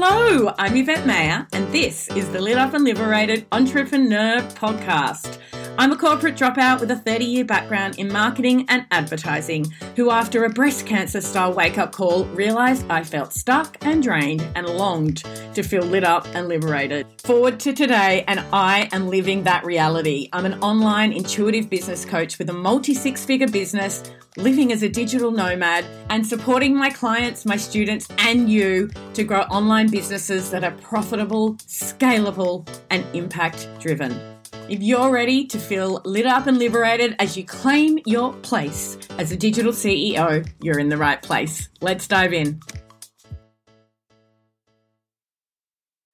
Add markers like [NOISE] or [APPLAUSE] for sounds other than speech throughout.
Hello, I'm Yvette Mayer, and this is the Lit Up and Liberated Entrepreneur Podcast. I'm a corporate dropout with a 30 year background in marketing and advertising, who, after a breast cancer style wake up call, realised I felt stuck and drained and longed to feel lit up and liberated. Forward to today, and I am living that reality. I'm an online intuitive business coach with a multi six figure business, living as a digital nomad, and supporting my clients, my students, and you to grow online businesses that are profitable, scalable, and impact driven. If you're ready to feel lit up and liberated as you claim your place as a digital CEO, you're in the right place. Let's dive in.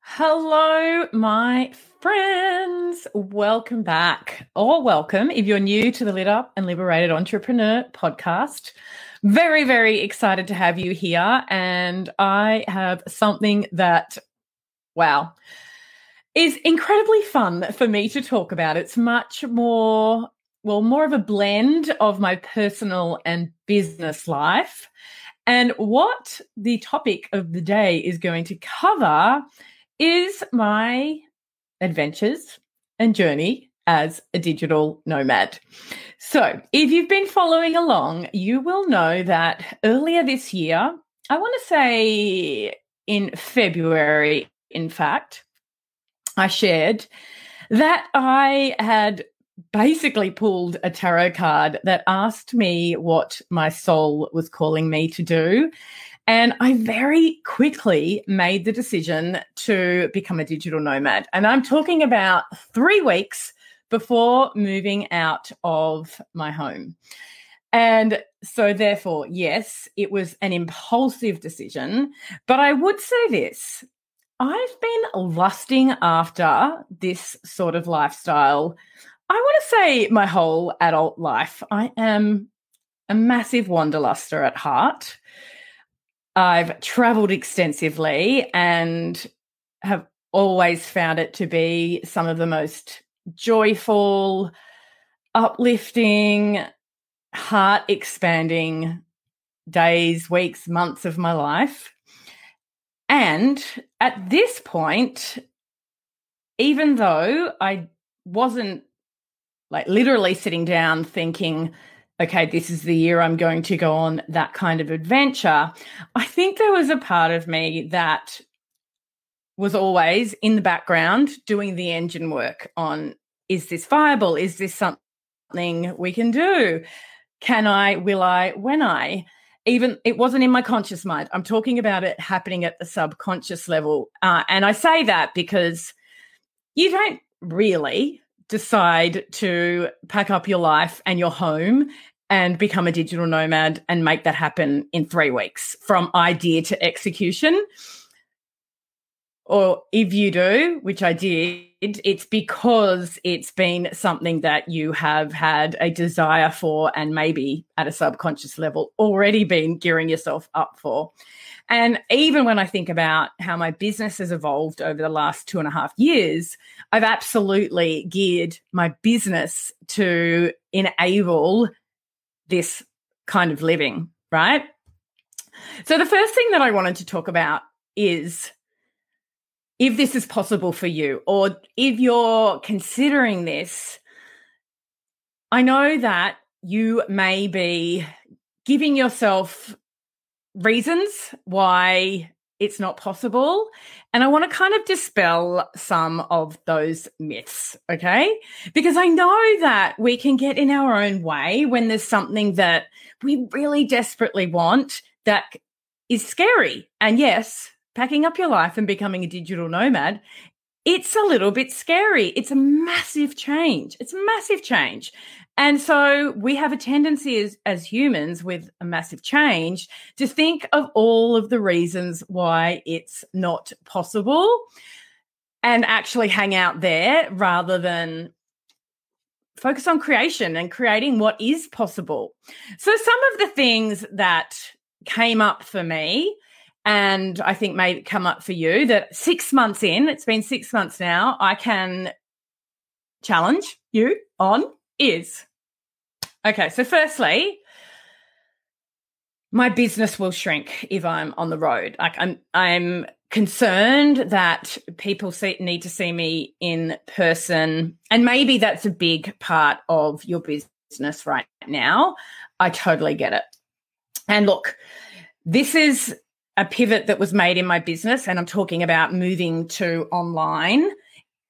Hello, my friends. Welcome back, or welcome if you're new to the Lit Up and Liberated Entrepreneur podcast. Very, very excited to have you here. And I have something that, wow is incredibly fun for me to talk about. It's much more, well, more of a blend of my personal and business life. And what the topic of the day is going to cover is my adventures and journey as a digital nomad. So, if you've been following along, you will know that earlier this year, I want to say in February, in fact, I shared that I had basically pulled a tarot card that asked me what my soul was calling me to do. And I very quickly made the decision to become a digital nomad. And I'm talking about three weeks before moving out of my home. And so, therefore, yes, it was an impulsive decision. But I would say this I've been lusting after this sort of lifestyle. I want to say my whole adult life. I am a massive wanderluster at heart. I've traveled extensively and have always found it to be some of the most joyful, uplifting, heart expanding days, weeks, months of my life. And at this point, even though I wasn't like literally sitting down thinking, okay, this is the year I'm going to go on that kind of adventure, I think there was a part of me that was always in the background doing the engine work on is this viable? Is this something we can do? Can I? Will I? When I? Even it wasn't in my conscious mind. I'm talking about it happening at the subconscious level. Uh, and I say that because you don't really decide to pack up your life and your home and become a digital nomad and make that happen in three weeks from idea to execution. Or if you do, which I did, it's because it's been something that you have had a desire for and maybe at a subconscious level already been gearing yourself up for. And even when I think about how my business has evolved over the last two and a half years, I've absolutely geared my business to enable this kind of living, right? So, the first thing that I wanted to talk about is if this is possible for you, or if you're considering this, I know that you may be giving yourself reasons why it's not possible. And I want to kind of dispel some of those myths, okay? Because I know that we can get in our own way when there's something that we really desperately want that is scary. And yes, packing up your life and becoming a digital nomad, it's a little bit scary. It's a massive change. It's a massive change. And so we have a tendency as, as humans with a massive change to think of all of the reasons why it's not possible and actually hang out there rather than focus on creation and creating what is possible. So some of the things that came up for me and I think may come up for you that six months in, it's been six months now, I can challenge you on is okay. So, firstly, my business will shrink if I'm on the road. Like I'm, I'm concerned that people see, need to see me in person. And maybe that's a big part of your business right now. I totally get it. And look, this is a pivot that was made in my business, and I'm talking about moving to online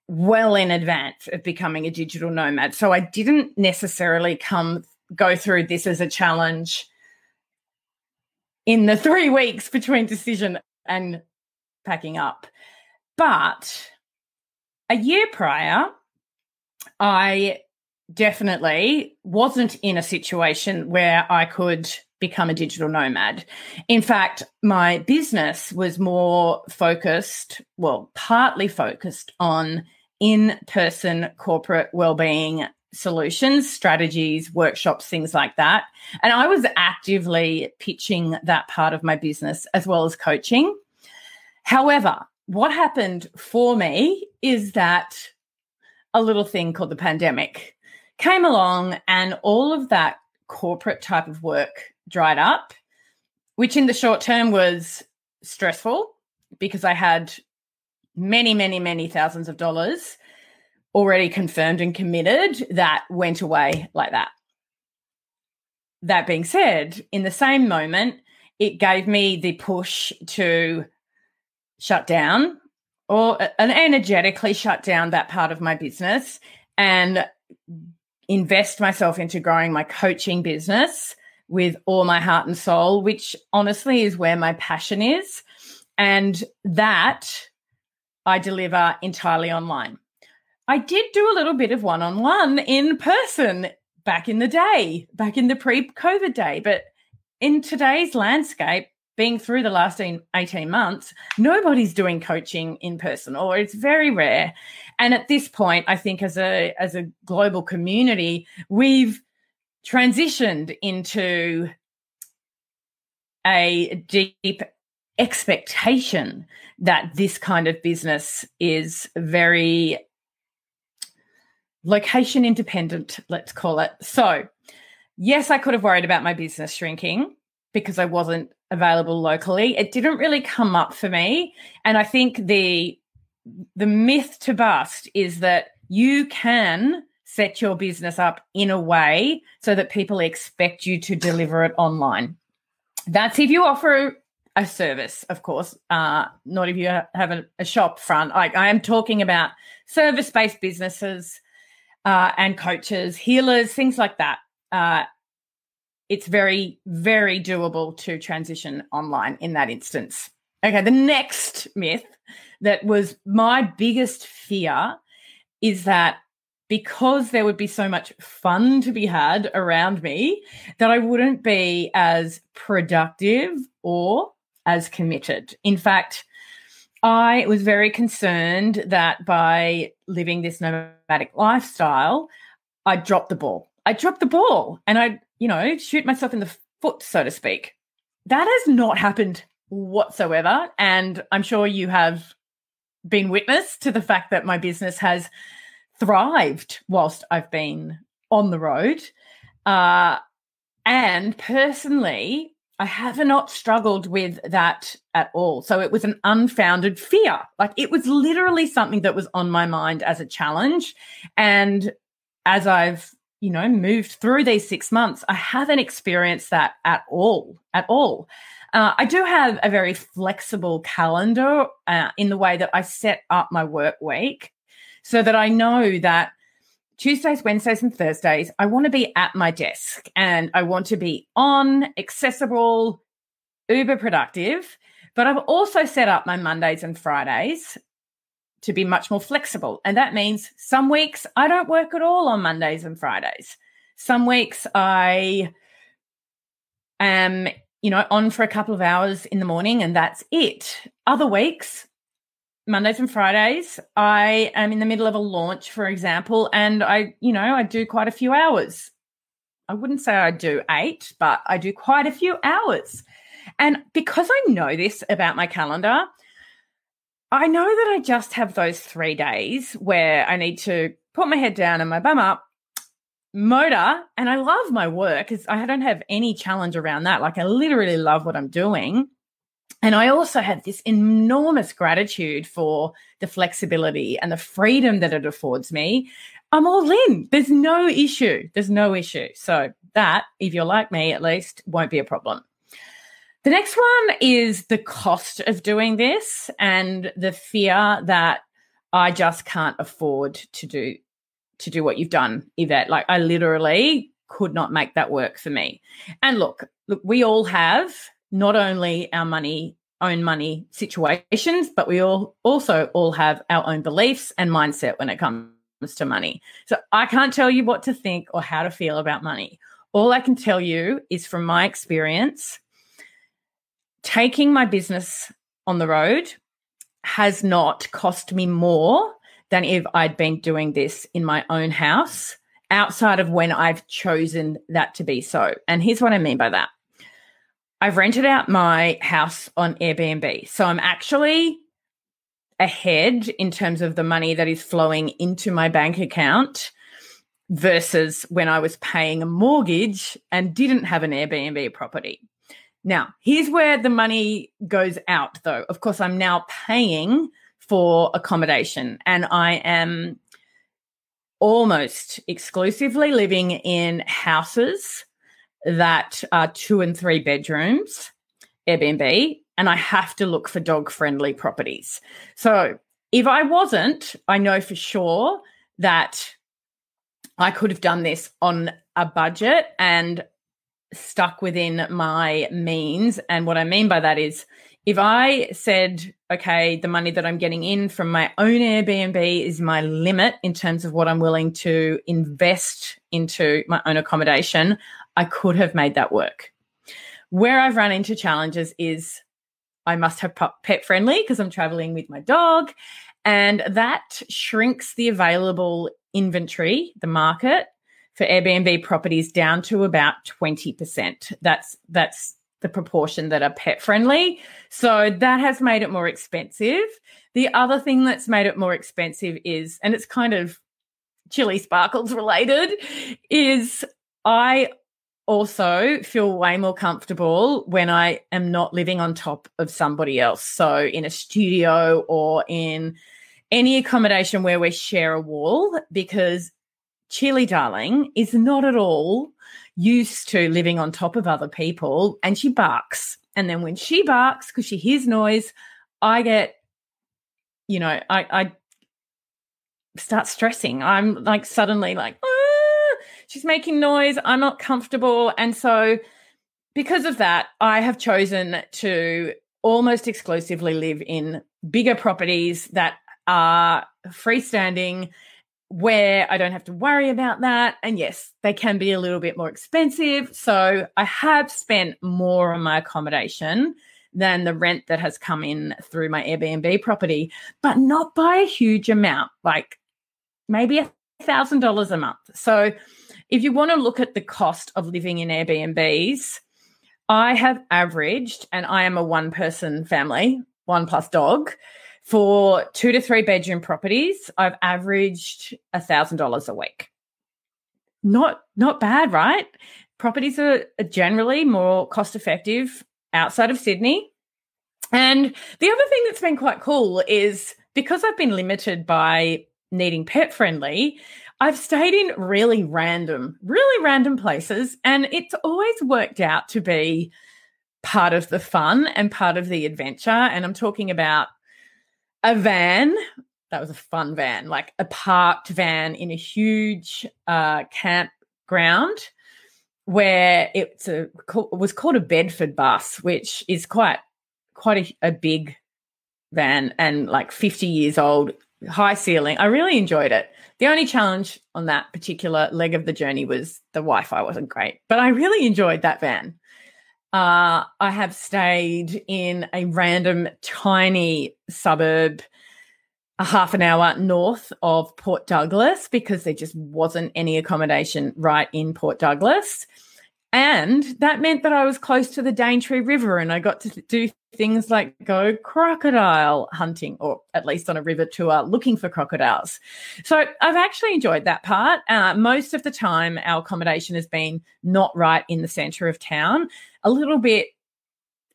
well in advance of becoming a digital nomad. So I didn't necessarily come go through this as a challenge in the three weeks between decision and packing up. But a year prior, I definitely wasn't in a situation where I could become a digital nomad. In fact, my business was more focused, well, partly focused on in person corporate well-being solutions, strategies, workshops, things like that. And I was actively pitching that part of my business as well as coaching. However, what happened for me is that a little thing called the pandemic came along and all of that corporate type of work dried up, which in the short term was stressful because I had many, many, many thousands of dollars already confirmed and committed that went away like that. That being said, in the same moment, it gave me the push to shut down or and energetically shut down that part of my business and invest myself into growing my coaching business with all my heart and soul, which honestly is where my passion is. And that I deliver entirely online. I did do a little bit of one on one in person back in the day, back in the pre COVID day. But in today's landscape, being through the last 18 months, nobody's doing coaching in person or it's very rare. And at this point, I think as a as a global community, we've transitioned into a deep expectation that this kind of business is very location independent, let's call it. So, yes, I could have worried about my business shrinking because I wasn't available locally. It didn't really come up for me, and I think the the myth to bust is that you can set your business up in a way so that people expect you to deliver it online. That's if you offer a service, of course, uh, not if you have a, a shop front. I, I, am talking about service based businesses uh, and coaches, healers, things like that. Uh, it's very, very doable to transition online in that instance. Okay, the next myth that was my biggest fear is that because there would be so much fun to be had around me that I wouldn't be as productive or as committed. In fact, I was very concerned that by living this nomadic lifestyle, I dropped the ball. I dropped the ball and I, you know, shoot myself in the foot, so to speak. That has not happened whatsoever. And I'm sure you have been witness to the fact that my business has thrived whilst I've been on the road. Uh, and personally, I have not struggled with that at all. So it was an unfounded fear. Like it was literally something that was on my mind as a challenge. And as I've, you know, moved through these six months, I haven't experienced that at all, at all. Uh, I do have a very flexible calendar uh, in the way that I set up my work week so that I know that Tuesdays, Wednesdays, and Thursdays, I want to be at my desk and I want to be on, accessible, uber productive. But I've also set up my Mondays and Fridays to be much more flexible. And that means some weeks I don't work at all on Mondays and Fridays. Some weeks I am, you know, on for a couple of hours in the morning and that's it. Other weeks Mondays and Fridays, I am in the middle of a launch, for example, and I, you know, I do quite a few hours. I wouldn't say I do eight, but I do quite a few hours. And because I know this about my calendar, I know that I just have those three days where I need to put my head down and my bum up, motor, and I love my work because I don't have any challenge around that. Like I literally love what I'm doing. And I also have this enormous gratitude for the flexibility and the freedom that it affords me. I'm all in. There's no issue. There's no issue. So, that, if you're like me at least, won't be a problem. The next one is the cost of doing this and the fear that I just can't afford to do to do what you've done, Yvette. Like I literally could not make that work for me. And look, look, we all have not only our money, own money situations, but we all also all have our own beliefs and mindset when it comes to money. So I can't tell you what to think or how to feel about money. All I can tell you is from my experience taking my business on the road has not cost me more than if I'd been doing this in my own house outside of when I've chosen that to be so. And here's what I mean by that I've rented out my house on Airbnb. So I'm actually ahead in terms of the money that is flowing into my bank account versus when I was paying a mortgage and didn't have an Airbnb property. Now, here's where the money goes out, though. Of course, I'm now paying for accommodation and I am almost exclusively living in houses that are two and three bedrooms, Airbnb, and I have to look for dog friendly properties. So if I wasn't, I know for sure that I could have done this on a budget and stuck within my means. And what I mean by that is if I said, okay, the money that I'm getting in from my own Airbnb is my limit in terms of what I'm willing to invest into my own accommodation, I could have made that work. Where I've run into challenges is I must have pet friendly because I'm traveling with my dog. And that shrinks the available inventory, the market, for Airbnb properties down to about 20%. That's that's the proportion that are pet friendly. So that has made it more expensive. The other thing that's made it more expensive is and it's kind of Chilli Sparkles [LAUGHS] related is I also feel way more comfortable when I am not living on top of somebody else. So in a studio or in any accommodation where we share a wall because Chilli Darling is not at all used to living on top of other people and she barks. And then when she barks, because she hears noise, I get, you know, I, I start stressing. I'm like suddenly like, ah, she's making noise. I'm not comfortable. And so, because of that, I have chosen to almost exclusively live in bigger properties that are freestanding where I don't have to worry about that. And yes, they can be a little bit more expensive. So I have spent more on my accommodation than the rent that has come in through my Airbnb property, but not by a huge amount, like maybe a thousand dollars a month. So if you want to look at the cost of living in Airbnbs, I have averaged, and I am a one person family, one plus dog. For two to three bedroom properties, I've averaged a thousand dollars a week. Not not bad, right? Properties are generally more cost effective outside of Sydney. And the other thing that's been quite cool is because I've been limited by needing pet friendly, I've stayed in really random, really random places. And it's always worked out to be part of the fun and part of the adventure. And I'm talking about a van. That was a fun van, like a parked van in a huge uh, campground where it's a it was called a Bedford bus, which is quite quite a, a big van and like 50 years old, high ceiling. I really enjoyed it. The only challenge on that particular leg of the journey was the Wi-Fi wasn't great, but I really enjoyed that van. Uh, I have stayed in a random tiny suburb a half an hour north of Port Douglas because there just wasn't any accommodation right in Port Douglas. And that meant that I was close to the Daintree River and I got to do things like go crocodile hunting, or at least on a river tour looking for crocodiles. So I've actually enjoyed that part. Uh, most of the time, our accommodation has been not right in the center of town, a little bit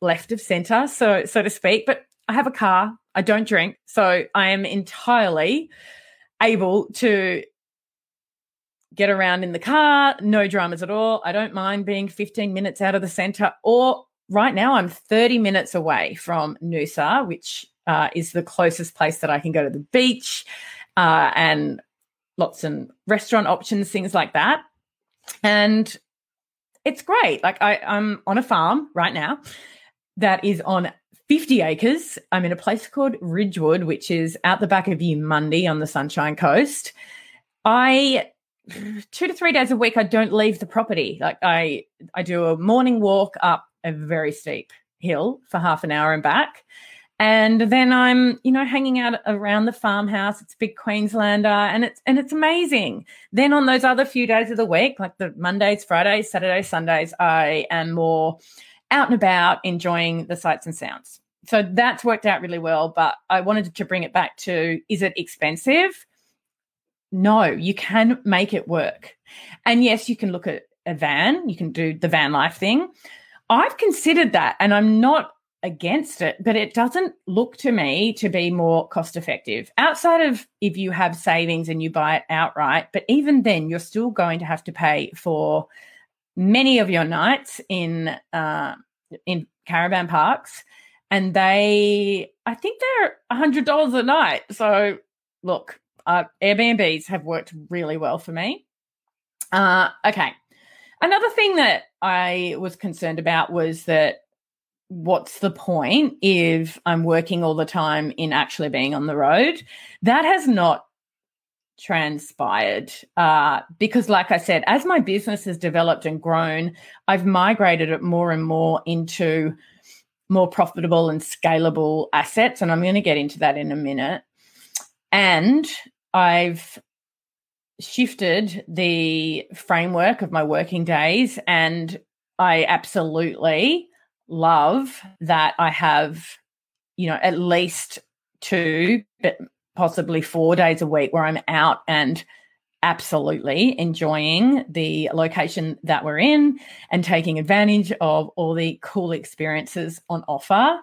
left of center, so so to speak. But I have a car. I don't drink, so I am entirely able to get around in the car, no dramas at all. I don't mind being 15 minutes out of the center. Or right now, I'm 30 minutes away from Noosa, which uh, is the closest place that I can go to the beach uh, and lots of restaurant options, things like that. And it's great. Like I, I'm on a farm right now that is on 50 acres. I'm in a place called Ridgewood, which is out the back of Eumundi on the Sunshine Coast. I [SIGHS] two to three days a week I don't leave the property. Like I I do a morning walk up a very steep hill for half an hour and back. And then I'm, you know, hanging out around the farmhouse. It's big Queenslander and it's and it's amazing. Then on those other few days of the week, like the Mondays, Fridays, Saturdays, Sundays, I am more out and about enjoying the sights and sounds. So that's worked out really well. But I wanted to bring it back to is it expensive? No, you can make it work. And yes, you can look at a van, you can do the van life thing. I've considered that and I'm not against it, but it doesn't look to me to be more cost effective outside of if you have savings and you buy it outright. But even then, you're still going to have to pay for many of your nights in uh, in caravan parks, and they, I think they're a hundred dollars a night. So look, uh, Airbnbs have worked really well for me. Uh, okay. Another thing that I was concerned about was that what's the point if I'm working all the time in actually being on the road? That has not transpired uh, because, like I said, as my business has developed and grown, I've migrated it more and more into more profitable and scalable assets. And I'm going to get into that in a minute. And I've shifted the framework of my working days and I absolutely love that I have, you know, at least two, but possibly four days a week where I'm out and absolutely enjoying the location that we're in and taking advantage of all the cool experiences on offer.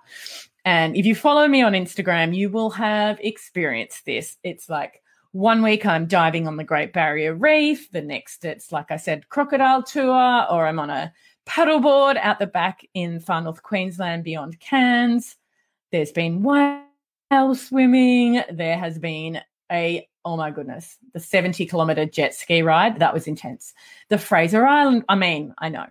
And if you follow me on Instagram, you will have experienced this. It's like one week I'm diving on the Great Barrier Reef. The next, it's like I said, crocodile tour, or I'm on a paddleboard out the back in far north Queensland beyond Cairns. There's been whale swimming. There has been a, oh my goodness, the 70 kilometer jet ski ride. That was intense. The Fraser Island, I mean, I know.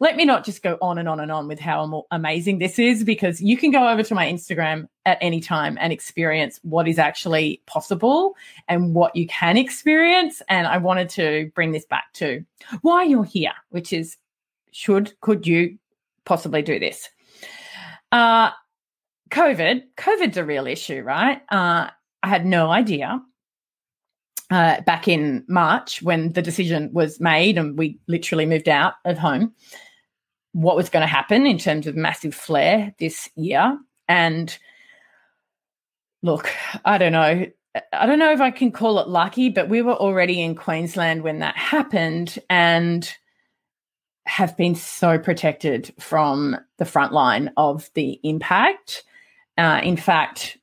Let me not just go on and on and on with how amazing this is because you can go over to my Instagram at any time and experience what is actually possible and what you can experience. And I wanted to bring this back to why you're here, which is should, could you possibly do this? Uh, COVID, COVID's a real issue, right? Uh, I had no idea uh, back in March when the decision was made and we literally moved out of home what was going to happen in terms of massive flare this year. And look, I don't know. I don't know if I can call it lucky, but we were already in Queensland when that happened. And have been so protected from the front line of the impact. Uh, in fact,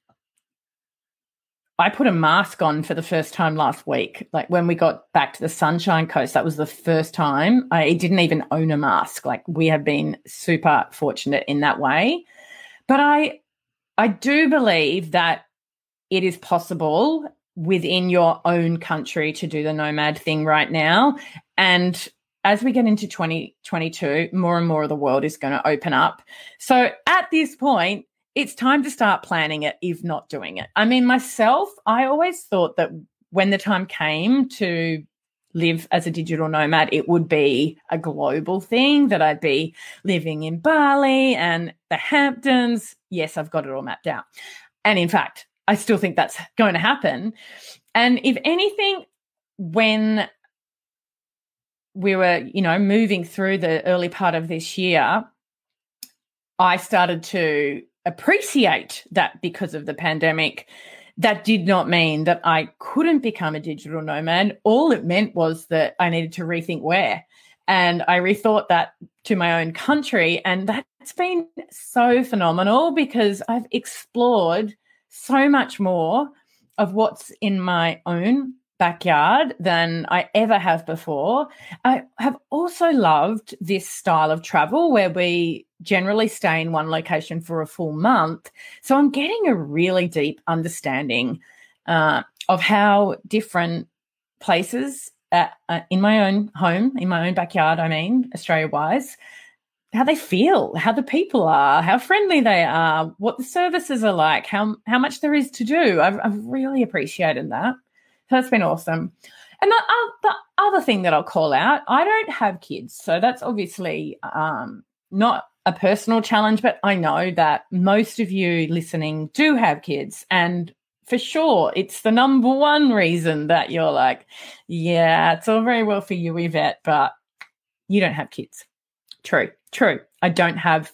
I put a mask on for the first time last week. Like when we got back to the Sunshine Coast, that was the first time I didn't even own a mask. Like we have been super fortunate in that way. But I I do believe that it is possible within your own country to do the nomad thing right now. And as we get into 2022, more and more of the world is going to open up. So at this point, it's time to start planning it, if not doing it. I mean, myself, I always thought that when the time came to live as a digital nomad, it would be a global thing, that I'd be living in Bali and the Hamptons. Yes, I've got it all mapped out. And in fact, I still think that's going to happen. And if anything, when we were, you know, moving through the early part of this year, I started to appreciate that because of the pandemic. That did not mean that I couldn't become a digital nomad. All it meant was that I needed to rethink where. And I rethought that to my own country. And that's been so phenomenal because I've explored so much more of what's in my own backyard than I ever have before. I have also loved this style of travel where we generally stay in one location for a full month. So I'm getting a really deep understanding uh, of how different places uh, uh, in my own home, in my own backyard, I mean, Australia wise, how they feel, how the people are, how friendly they are, what the services are like, how how much there is to do. I've, I've really appreciated that. That's been awesome. And the, uh, the other thing that I'll call out, I don't have kids, so that's obviously um, not a personal challenge, but I know that most of you listening do have kids, and for sure, it's the number one reason that you're like, yeah, it's all very well for you, Yvette, but you don't have kids. True, true. I don't have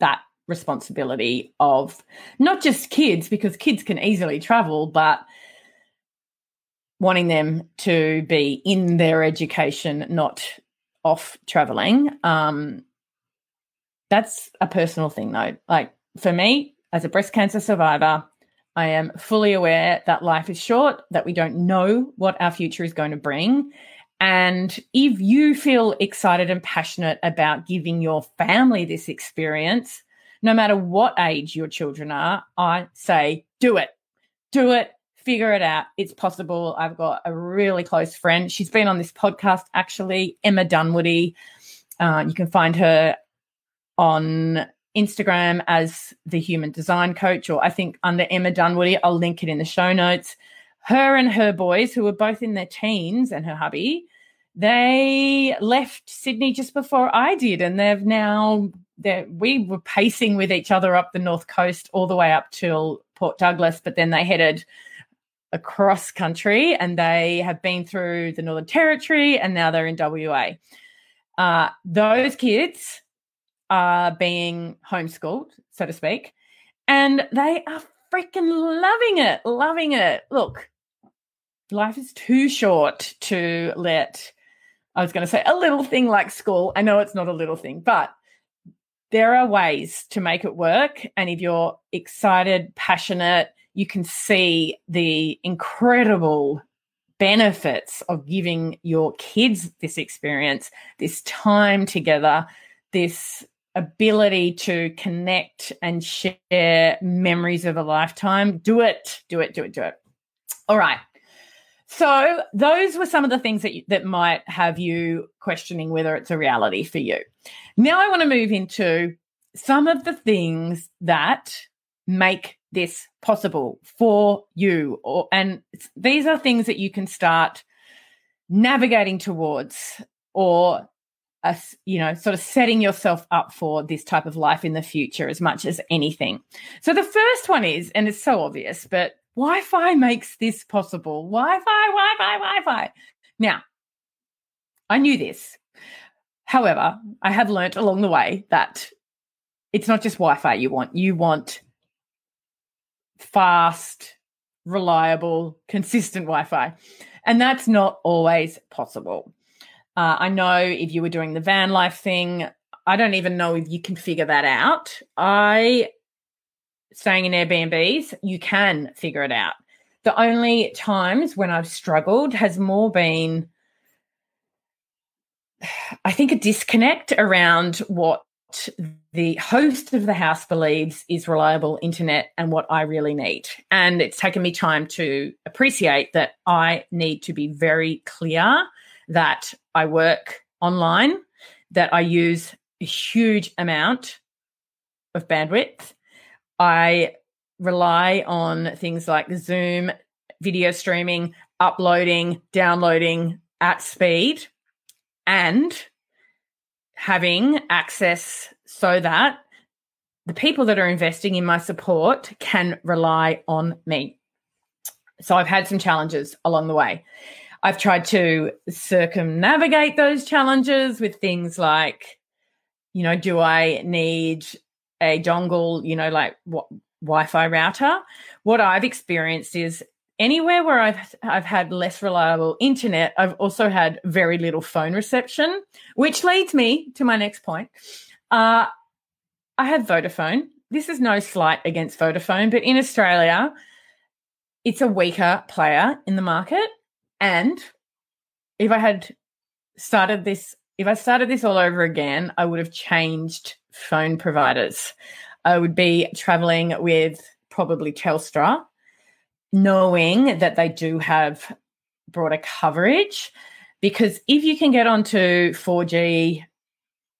that responsibility of not just kids, because kids can easily travel, but wanting them to be in their education, not off traveling. Um, that's a personal thing, though. Like for me, as a breast cancer survivor, I am fully aware that life is short, that we don't know what our future is going to bring. And if you feel excited and passionate about giving your family this experience, no matter what age your children are, I say do it. Do it figure it out. It's possible. I've got a really close friend. She's been on this podcast, actually, Emma Dunwoody. Uh, you can find her on Instagram as the human design coach, or I think under Emma Dunwoody. I'll link it in the show notes. Her and her boys, who were both in their teens, and her hubby, they left Sydney just before I did, and they've now we were pacing with each other up the north coast all the way up till Port Douglas, but then they headed across country and they have been through the Northern Territory and now they're in WA. Uh, those kids are being homeschooled, so to speak, and they are freaking loving it, loving it. Look, life is too short to let, I was going to say, a little thing like school. I know it's not a little thing, but there are ways to make it work. And if you're excited, passionate, you can see the incredible benefits of giving your kids this experience, this time together, this ability to connect and share memories of a lifetime. Do it, do it, do it, do it. All right. So those were some of the things that you, that might have you questioning whether it's a reality for you. Now I want to move into some of the things that make this possible for you or and these are things that you can start navigating towards or uh, a, you know sort of setting yourself up for this type of life in the future as much as anything. So the first one is and it's so obvious but wi-fi makes this possible. Wi-fi wi-fi wi-fi. Now i knew this. However i have learnt along the way that it's not just wi-fi you want. You want fast, reliable, consistent Wi Fi. And that's not always possible. Uh, I know if you were doing the van life thing, I don't even know if you can figure that out. I, staying in Airbnbs, you can figure it out. The only times when I've struggled has more been, [SIGHS] I think, a disconnect around what the host of the house believes is reliable internet and what I really need. And it's taken me time to appreciate that I need to be very clear that I work online, that I use a huge amount of bandwidth. I rely on things like Zoom, video streaming, uploading, downloading at speed, and having access so that the people that are investing in my support can rely on me. So I've had some challenges along the way. I've tried to circumnavigate those challenges with things like, you know, do I need a dongle, you know, like what Wi Fi router? What I've experienced is anywhere where I've I've had less reliable internet, I've also had very little phone reception, which leads me to my next point. Uh, I have Vodafone. This is no slight against Vodafone, but in Australia, it's a weaker player in the market. And if I had started this, if I started this all over again, I would have changed phone providers. I would be traveling with probably Telstra knowing that they do have broader coverage. Because if you can get onto 4G,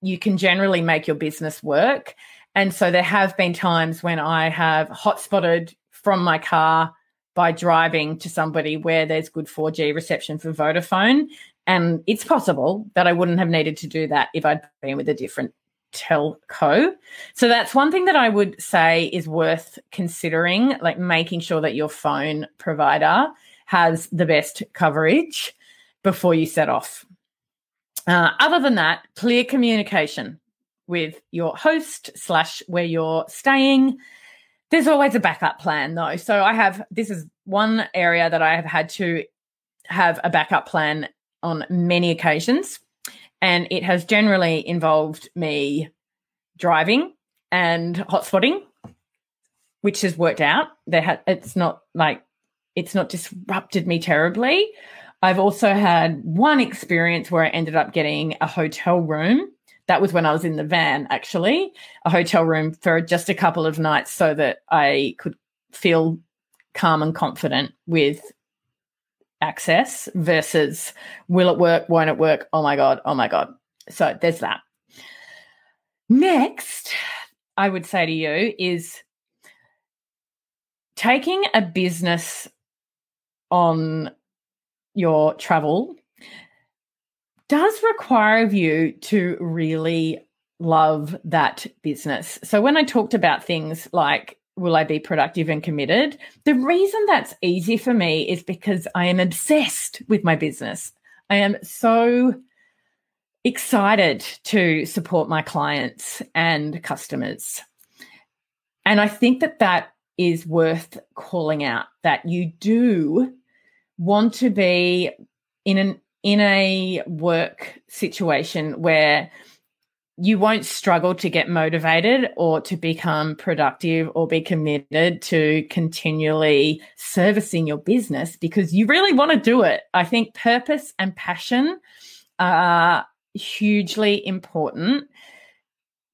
you can generally make your business work. And so there have been times when I have hotspotted from my car by driving to somebody where there's good 4G reception for Vodafone. And it's possible that I wouldn't have needed to do that if I'd been with a different telco. So that's one thing that I would say is worth considering, like making sure that your phone provider has the best coverage before you set off. Uh, other than that, clear communication with your host slash where you're staying. There's always a backup plan though. So I have this is one area that I have had to have a backup plan on many occasions and it has generally involved me driving and hotspotting, which has worked out. There ha- it's not like it's not disrupted me terribly. I've also had one experience where I ended up getting a hotel room. That was when I was in the van, actually, a hotel room for just a couple of nights so that I could feel calm and confident with access versus will it work, won't it work? Oh my God, oh my God. So there's that. Next, I would say to you is taking a business on your travel does require of you to really love that business. So when I talked about things like will I be productive and committed? The reason that's easy for me is because I am obsessed with my business. I am so excited to support my clients and customers. And I think that that is worth calling out that you do want to be in an in a work situation where you won't struggle to get motivated or to become productive or be committed to continually servicing your business because you really want to do it. I think purpose and passion are hugely important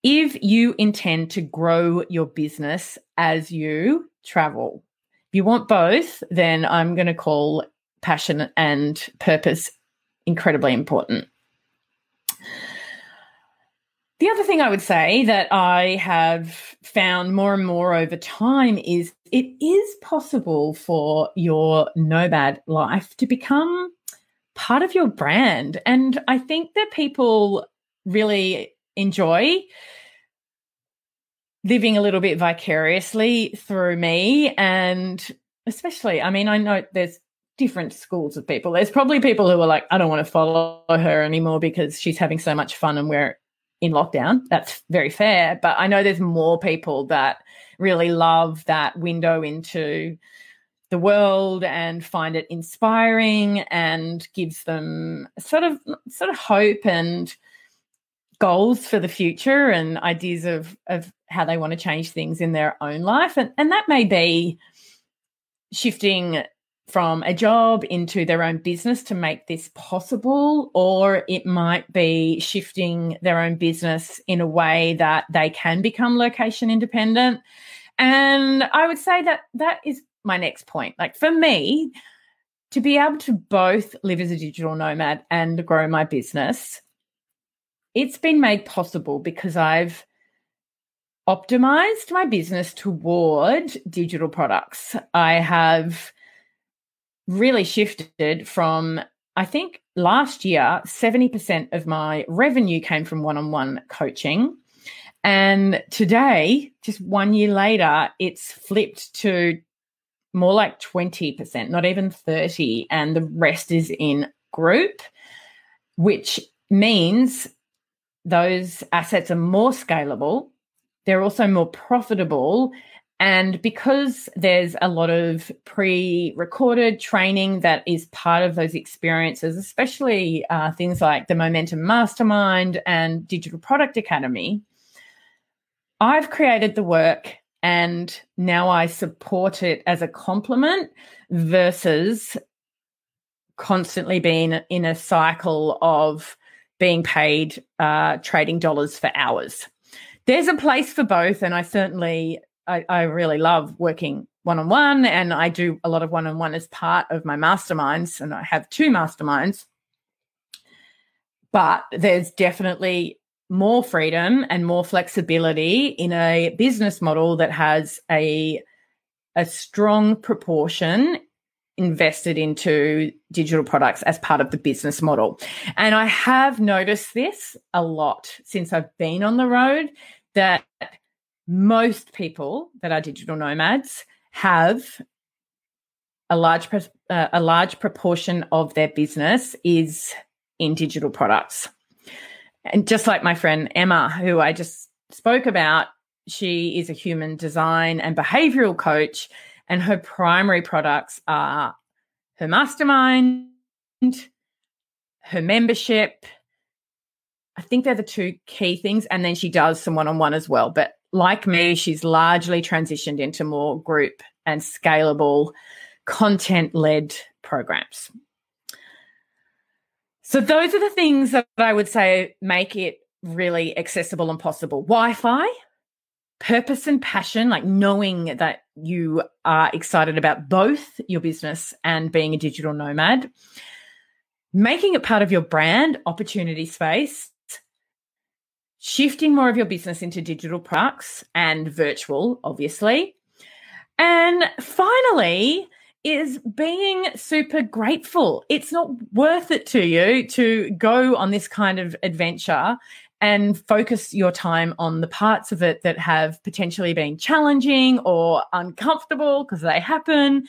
if you intend to grow your business as you travel. If you want both, then I'm going to call passion and purpose incredibly important. The other thing I would say that I have found more and more over time is it is possible for your nomad life to become part of your brand. And I think that people really enjoy living a little bit vicariously through me. And especially, I mean, I know there's different schools of people. There's probably people who are like, I don't want to follow her anymore because she's having so much fun and we're in lockdown. That's very fair. But I know there's more people that really love that window into the world and find it inspiring and gives them sort of sort of hope and goals for the future and ideas of of how they want to change things in their own life and and that may be shifting from a job into their own business to make this possible, or it might be shifting their own business in a way that they can become location independent. And I would say that that is my next point. Like for me, to be able to both live as a digital nomad and grow my business, it's been made possible because I've optimized my business toward digital products. I have really shifted from, I think last year, 70% of my revenue came from one on one coaching. And today, just one year later, it's flipped to more like 20%, not even 30, and the rest is in group, which means those assets are more scalable. They're also more profitable And because there's a lot of pre recorded training that is part of those experiences, especially uh, things like the Momentum Mastermind and Digital Product Academy, I've created the work and now I support it as a complement versus constantly being in a cycle of being paid uh, trading dollars for hours. There's a place for both, and I certainly I, I really love working one on one, and I do a lot of one on one as part of my masterminds, and I have two masterminds. But there's definitely more freedom and more flexibility in a business model that has a a strong proportion invested into digital products as part of the business model. And I have noticed this a lot since I've been on the road that most people that are digital nomads have a large uh, a large proportion of their business is in digital products. And just like my friend Emma, who I just spoke about, she is a human design and behavioral coach, and her primary products are her mastermind, her membership. I think they're the two key things. And then she does some one on one as well. But like me, she's largely transitioned into more group and scalable content led programs. So those are the things that I would say make it really accessible and possible. Wi-Fi, purpose and passion, like knowing that you are excited about both your business and being a digital nomad, making it part of your brand, opportunity space, shifting more of your business into digital products and virtual, obviously. And finally, is being super grateful. It's not worth it to you to go on this kind of adventure and focus your time on the parts of it that have potentially been challenging or uncomfortable because they happen.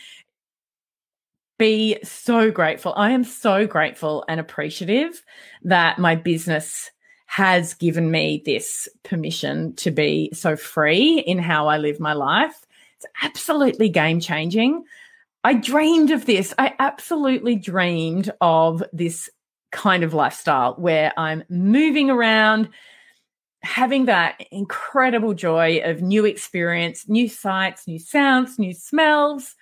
Be so grateful. I am so grateful and appreciative that my business has given me this permission to be so free in how I live my life. It's absolutely game changing. I dreamed of this. I absolutely dreamed of this kind of lifestyle where I'm moving around, having that incredible joy of new experience, new sights, new sounds, new smells,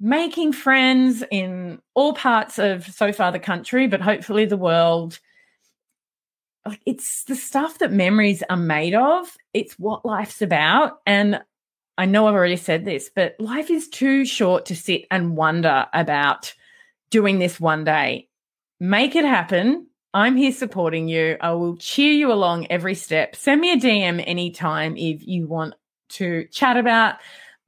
making friends in all parts of so far the country, but hopefully the world. It's the stuff that memories are made of. It's what life's about. And I know I've already said this, but life is too short to sit and wonder about doing this one day. Make it happen. I'm here supporting you. I will cheer you along every step. Send me a DM anytime if you want to chat about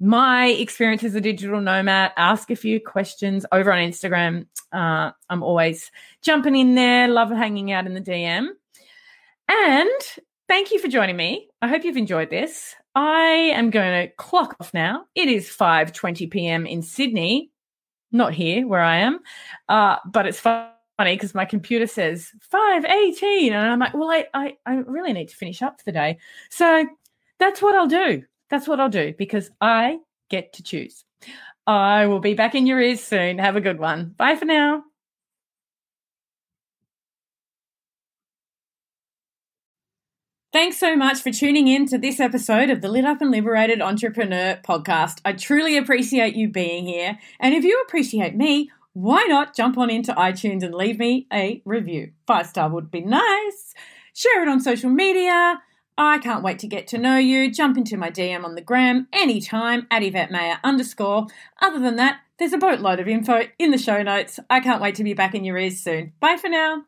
my experience as a digital nomad. Ask a few questions over on Instagram. Uh, I'm always jumping in there. Love hanging out in the DM. And thank you for joining me. I hope you've enjoyed this. I am going to clock off now. It is 5:20 p.m. in Sydney, not here where I am, uh, but it's funny because my computer says 5:18, and I'm like, well, I, I I really need to finish up for the day, so that's what I'll do. That's what I'll do because I get to choose. I will be back in your ears soon. Have a good one. Bye for now. Thanks so much for tuning in to this episode of the Lit Up and Liberated Entrepreneur podcast. I truly appreciate you being here. And if you appreciate me, why not jump on into iTunes and leave me a review? Five star would be nice. Share it on social media. I can't wait to get to know you. Jump into my DM on the gram anytime at Yvette Mayer underscore. Other than that, there's a boatload of info in the show notes. I can't wait to be back in your ears soon. Bye for now.